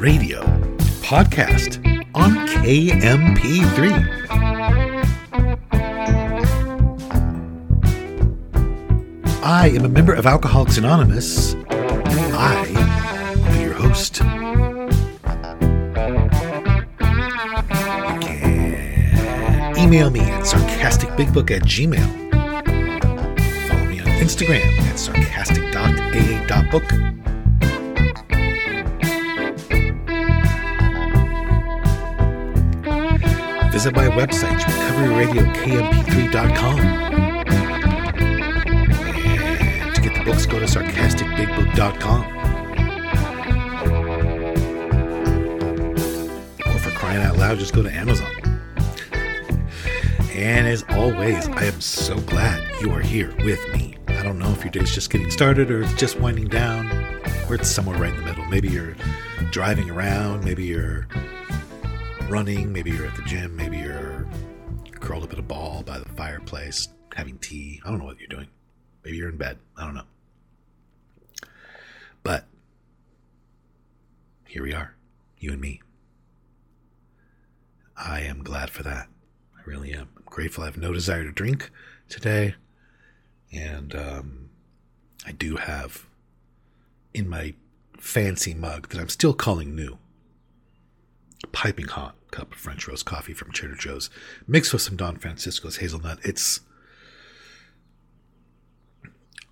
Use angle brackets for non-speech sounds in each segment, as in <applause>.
Radio podcast on KMP3. I am a member of Alcoholics Anonymous. I be your host. Email me at sarcasticbigbook at gmail. Follow me on Instagram at sarcastic.aa.book. Visit my website, recoveryradiokmp3.com. And to get the books, go to sarcasticbigbook.com. Or for crying out loud, just go to Amazon. And as always, I am so glad you are here with me. I don't know if your day's just getting started or it's just winding down or it's somewhere right in the middle. Maybe you're driving around, maybe you're running, maybe you're at the gym, maybe you're curled up in a ball by the fireplace having tea. I don't know what you're doing. Maybe you're in bed. I don't know. But here we are, you and me. I am glad for that. I really am. I'm grateful I have no desire to drink today. And um, I do have in my fancy mug that I'm still calling new piping hot cup of French roast coffee from Trader Joe's mixed with some Don Francisco's hazelnut. It's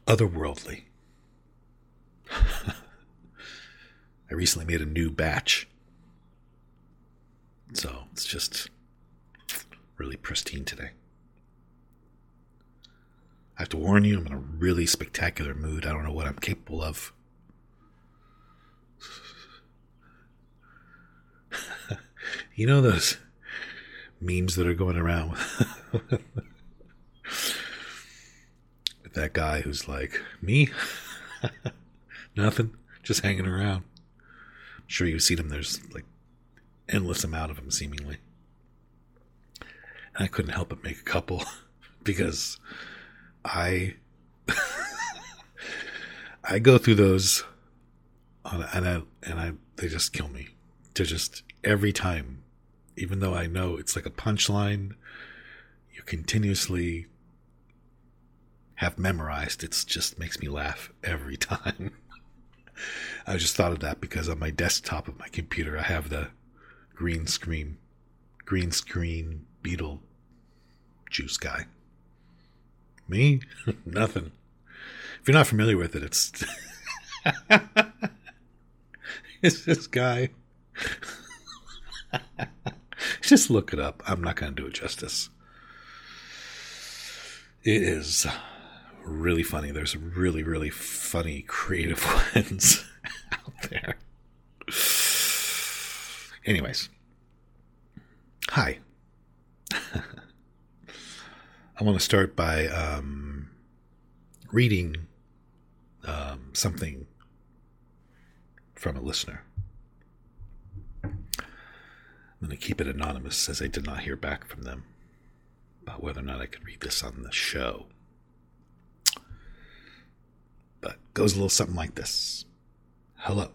otherworldly. <laughs> I recently made a new batch. So it's just really pristine today. I have to warn you, I'm in a really spectacular mood. I don't know what I'm capable of. You know those memes that are going around with <laughs> that guy who's like, Me? <laughs> Nothing. Just hanging around. I'm sure you've seen him. There's like endless amount of them, seemingly. And I couldn't help but make a couple <laughs> because I I go through those on, and I and I they just kill me. They're just every time, even though I know it's like a punchline, you continuously have memorized. It just makes me laugh every <laughs> time. I just thought of that because on my desktop of my computer I have the green screen, green screen beetle juice guy. Me? <laughs> Nothing. If you're not familiar with it, it's <laughs> it's this guy. <laughs> Just look it up. I'm not going to do it justice. It is really funny. There's really, really funny, creative <laughs> ones out there. Anyways, hi. <laughs> I want to start by um, reading um, something from a listener. I'm going to keep it anonymous as I did not hear back from them about whether or not I could read this on the show. But goes a little something like this Hello.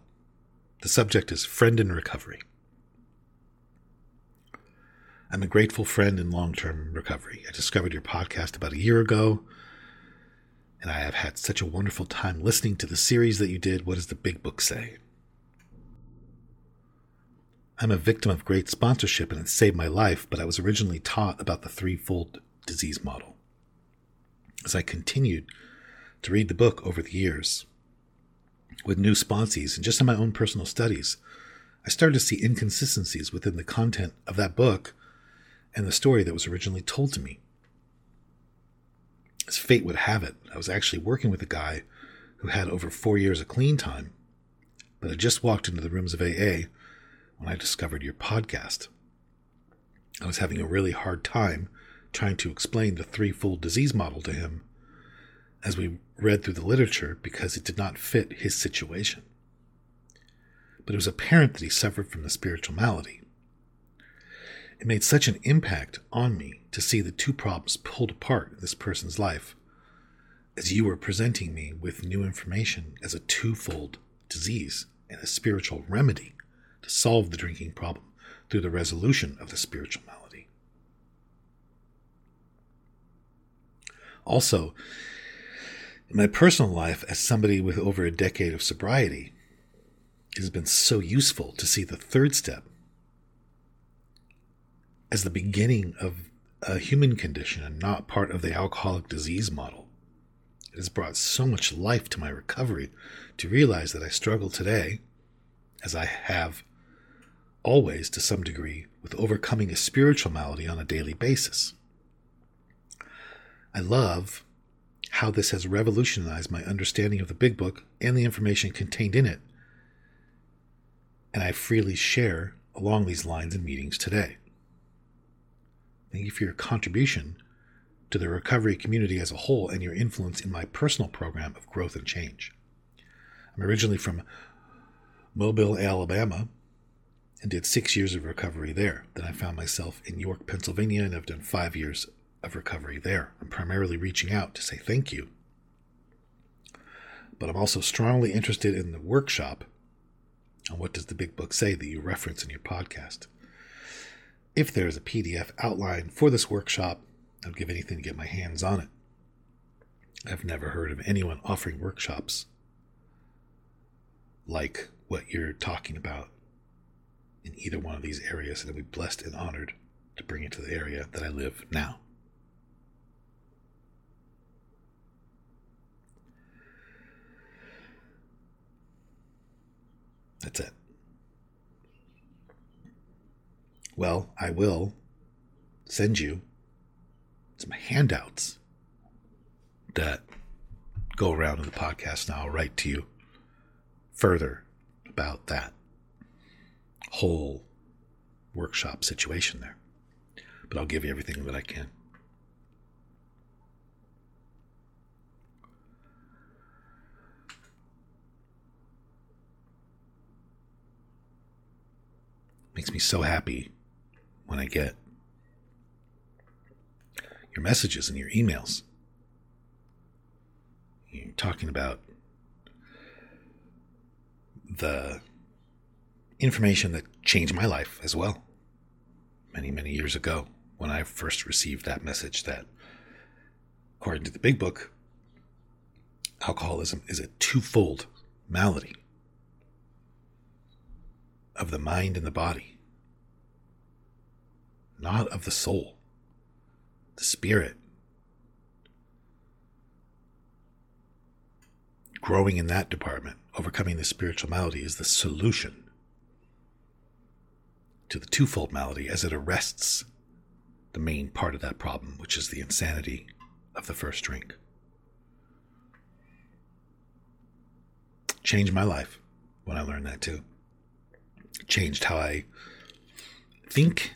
The subject is friend in recovery. I'm a grateful friend in long term recovery. I discovered your podcast about a year ago, and I have had such a wonderful time listening to the series that you did. What does the big book say? I'm a victim of great sponsorship and it saved my life, but I was originally taught about the threefold disease model. As I continued to read the book over the years, with new sponsees and just in my own personal studies, I started to see inconsistencies within the content of that book and the story that was originally told to me. As fate would have it, I was actually working with a guy who had over four years of clean time, but had just walked into the rooms of AA when I discovered your podcast. I was having a really hard time trying to explain the threefold disease model to him as we read through the literature because it did not fit his situation. But it was apparent that he suffered from the spiritual malady. It made such an impact on me to see the two problems pulled apart in this person's life as you were presenting me with new information as a twofold disease and a spiritual remedy to solve the drinking problem through the resolution of the spiritual malady. Also, in my personal life, as somebody with over a decade of sobriety, it has been so useful to see the third step as the beginning of a human condition and not part of the alcoholic disease model. It has brought so much life to my recovery to realize that I struggle today, as I have always to some degree, with overcoming a spiritual malady on a daily basis. I love how this has revolutionized my understanding of the Big Book and the information contained in it. And I freely share along these lines in meetings today. Thank you for your contribution to the recovery community as a whole and your influence in my personal program of growth and change. I'm originally from Mobile, Alabama, and did six years of recovery there. Then I found myself in York, Pennsylvania, and I've done five years of recovery there. I'm primarily reaching out to say thank you. But I'm also strongly interested in the workshop on what does the big book say that you reference in your podcast. If there is a PDF outline for this workshop, I'd give anything to get my hands on it. I've never heard of anyone offering workshops like what you're talking about in either one of these areas, and I'd be blessed and honored to bring it to the area that I live now. That's it. Well, I will send you some handouts that go around in the podcast, and I'll write to you further about that whole workshop situation there. But I'll give you everything that I can. makes me so happy when I get your messages and your emails. You're talking about the information that changed my life as well. Many, many years ago, when I first received that message that, according to the big book, alcoholism is a twofold malady of the mind and the body, not of the soul, the spirit. Growing in that department, overcoming the spiritual malady is the solution to the twofold malady as it arrests the main part of that problem, which is the insanity of the first drink. Changed my life when I learned that too changed how I think,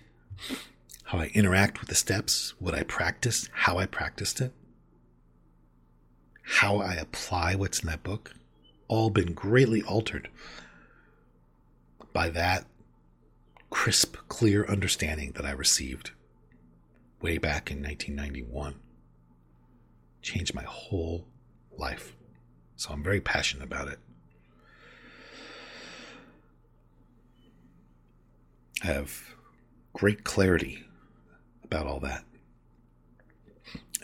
how I interact with the steps, what I practice, how I practiced it, how I apply what's in that book, all been greatly altered by that crisp, clear understanding that I received way back in 1991. Changed my whole life. So I'm very passionate about it. I have great clarity about all that.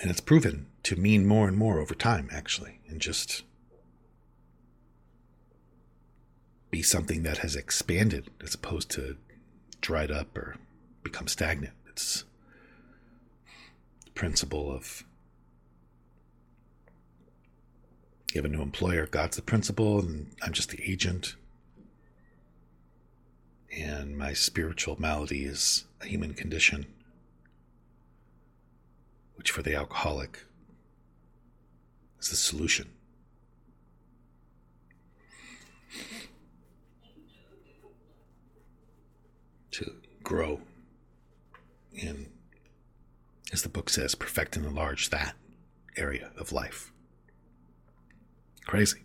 And it's proven to mean more and more over time, actually, and just be something that has expanded as opposed to dried up or become stagnant. It's the principle of you have a new employer, God's the principal, and I'm just the agent and my spiritual malady is a human condition, which for the alcoholic is the solution. Grow in, as the book says, perfect and enlarge that area of life. Crazy.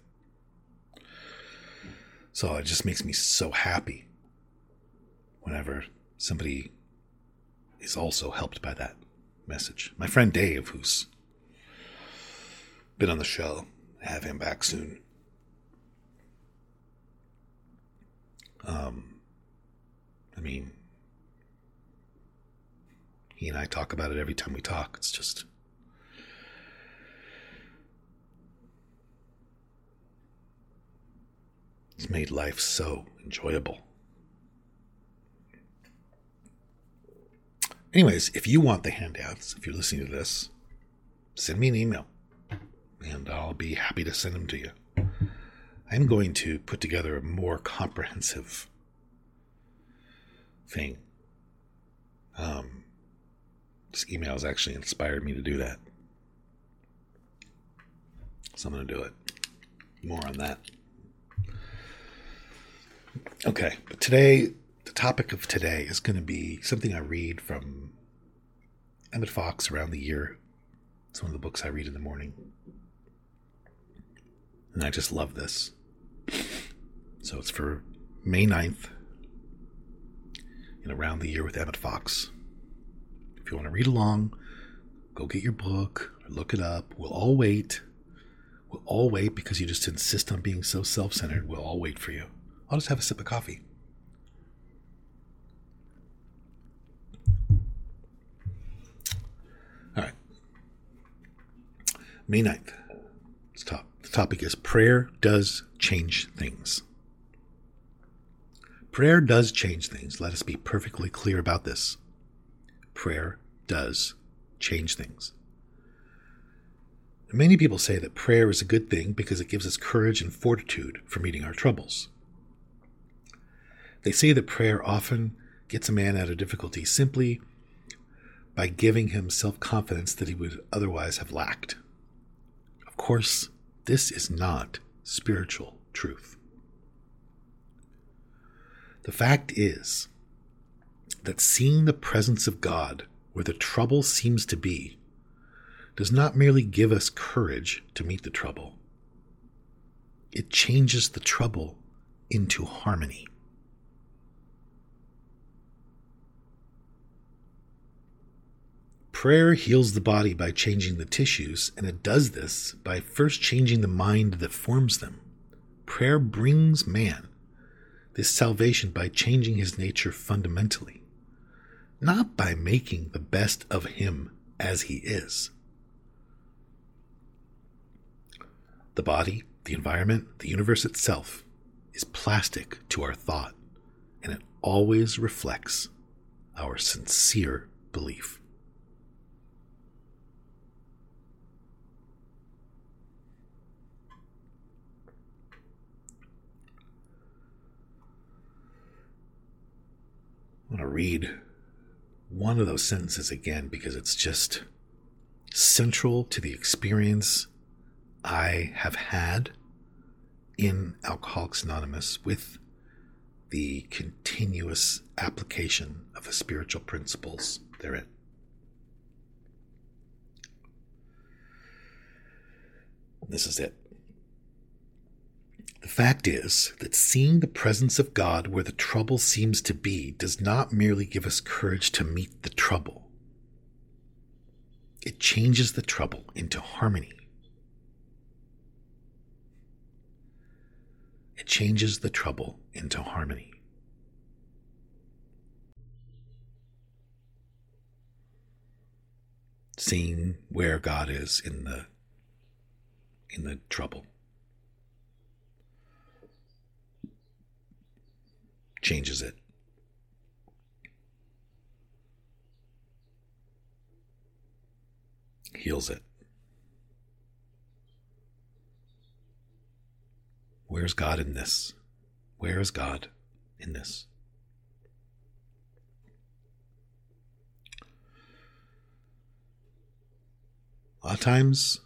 So it just makes me so happy whenever somebody is also helped by that message. My friend Dave, who's been on the show, have him back soon. Um, I mean, he and I talk about it every time we talk. It's just. It's made life so enjoyable. Anyways, if you want the handouts, if you're listening to this, send me an email and I'll be happy to send them to you. I'm going to put together a more comprehensive thing. Um, this email has actually inspired me to do that. So I'm going to do it. More on that. Okay, but today, the topic of today is going to be something I read from Emmet Fox around the year. It's one of the books I read in the morning. And I just love this. So it's for May 9th and around the year with Emmet Fox. If you want to read along, go get your book or look it up. We'll all wait. We'll all wait because you just insist on being so self centered. We'll all wait for you. I'll just have a sip of coffee. All right. May 9th. Top. The topic is prayer does change things. Prayer does change things. Let us be perfectly clear about this. Prayer does change things. Many people say that prayer is a good thing because it gives us courage and fortitude for meeting our troubles. They say that prayer often gets a man out of difficulty simply by giving him self confidence that he would otherwise have lacked. Of course, this is not spiritual truth. The fact is that seeing the presence of God where the trouble seems to be does not merely give us courage to meet the trouble, it changes the trouble into harmony. Prayer heals the body by changing the tissues, and it does this by first changing the mind that forms them. Prayer brings man this salvation by changing his nature fundamentally, not by making the best of him as he is. The body, the environment, the universe itself is plastic to our thought, and it always reflects our sincere belief. I want to read one of those sentences again because it's just central to the experience I have had in Alcoholics Anonymous with the continuous application of the spiritual principles therein. This is it. The fact is that seeing the presence of God where the trouble seems to be does not merely give us courage to meet the trouble, it changes the trouble into harmony. It changes the trouble into harmony. Seeing where God is in the in the trouble. Changes it. Heals it. Where's God in this? Where is God in this? A lot of times,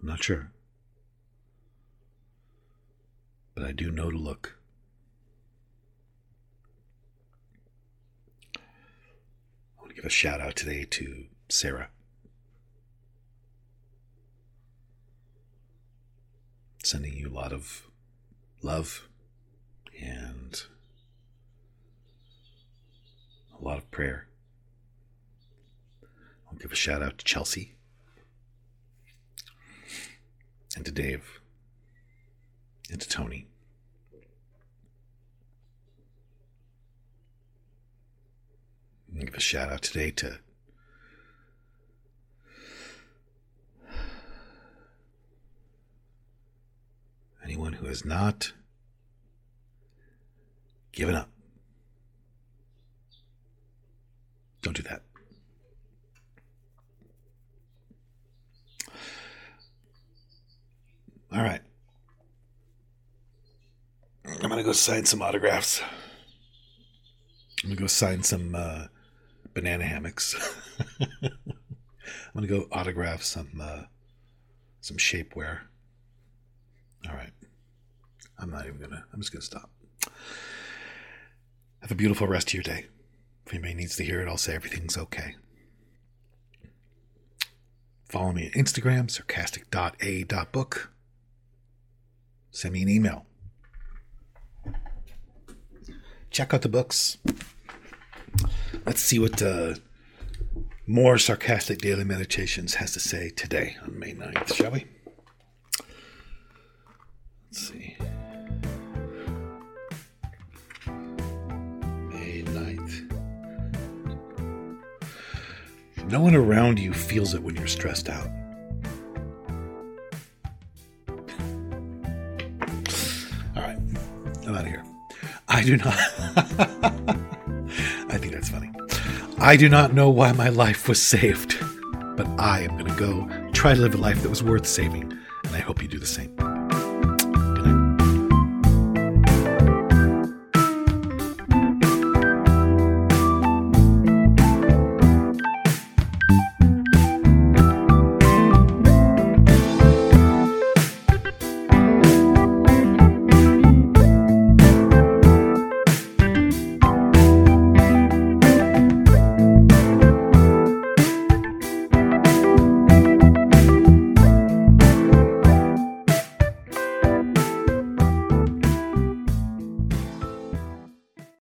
I'm not sure. But I do know to look. Give a shout out today to Sarah. Sending you a lot of love and a lot of prayer. I'll give a shout out to Chelsea and to Dave and to Tony. I'll give a shout out today to anyone who has not given up. Don't do that. All right. I'm going to go sign some autographs. I'm going to go sign some uh, banana hammocks. <laughs> I'm to go autograph some uh, some shapewear. All right. I'm not even to, I'm just to stop. Have a beautiful rest of your day. If anybody needs to hear it, I'll say everything's okay. Follow me on Instagram, sarcastic.a.book. Send me an email. Check out the books. Let's see what uh, more sarcastic daily meditations has to say today on May 9th, shall we? Let's see. May 9th. No one around you feels it when you're stressed out. All right, I'm out of here. I do not. <laughs> I do not know why my life was saved, but I am going to go try to live a life that was worth saving, and I hope you do the same.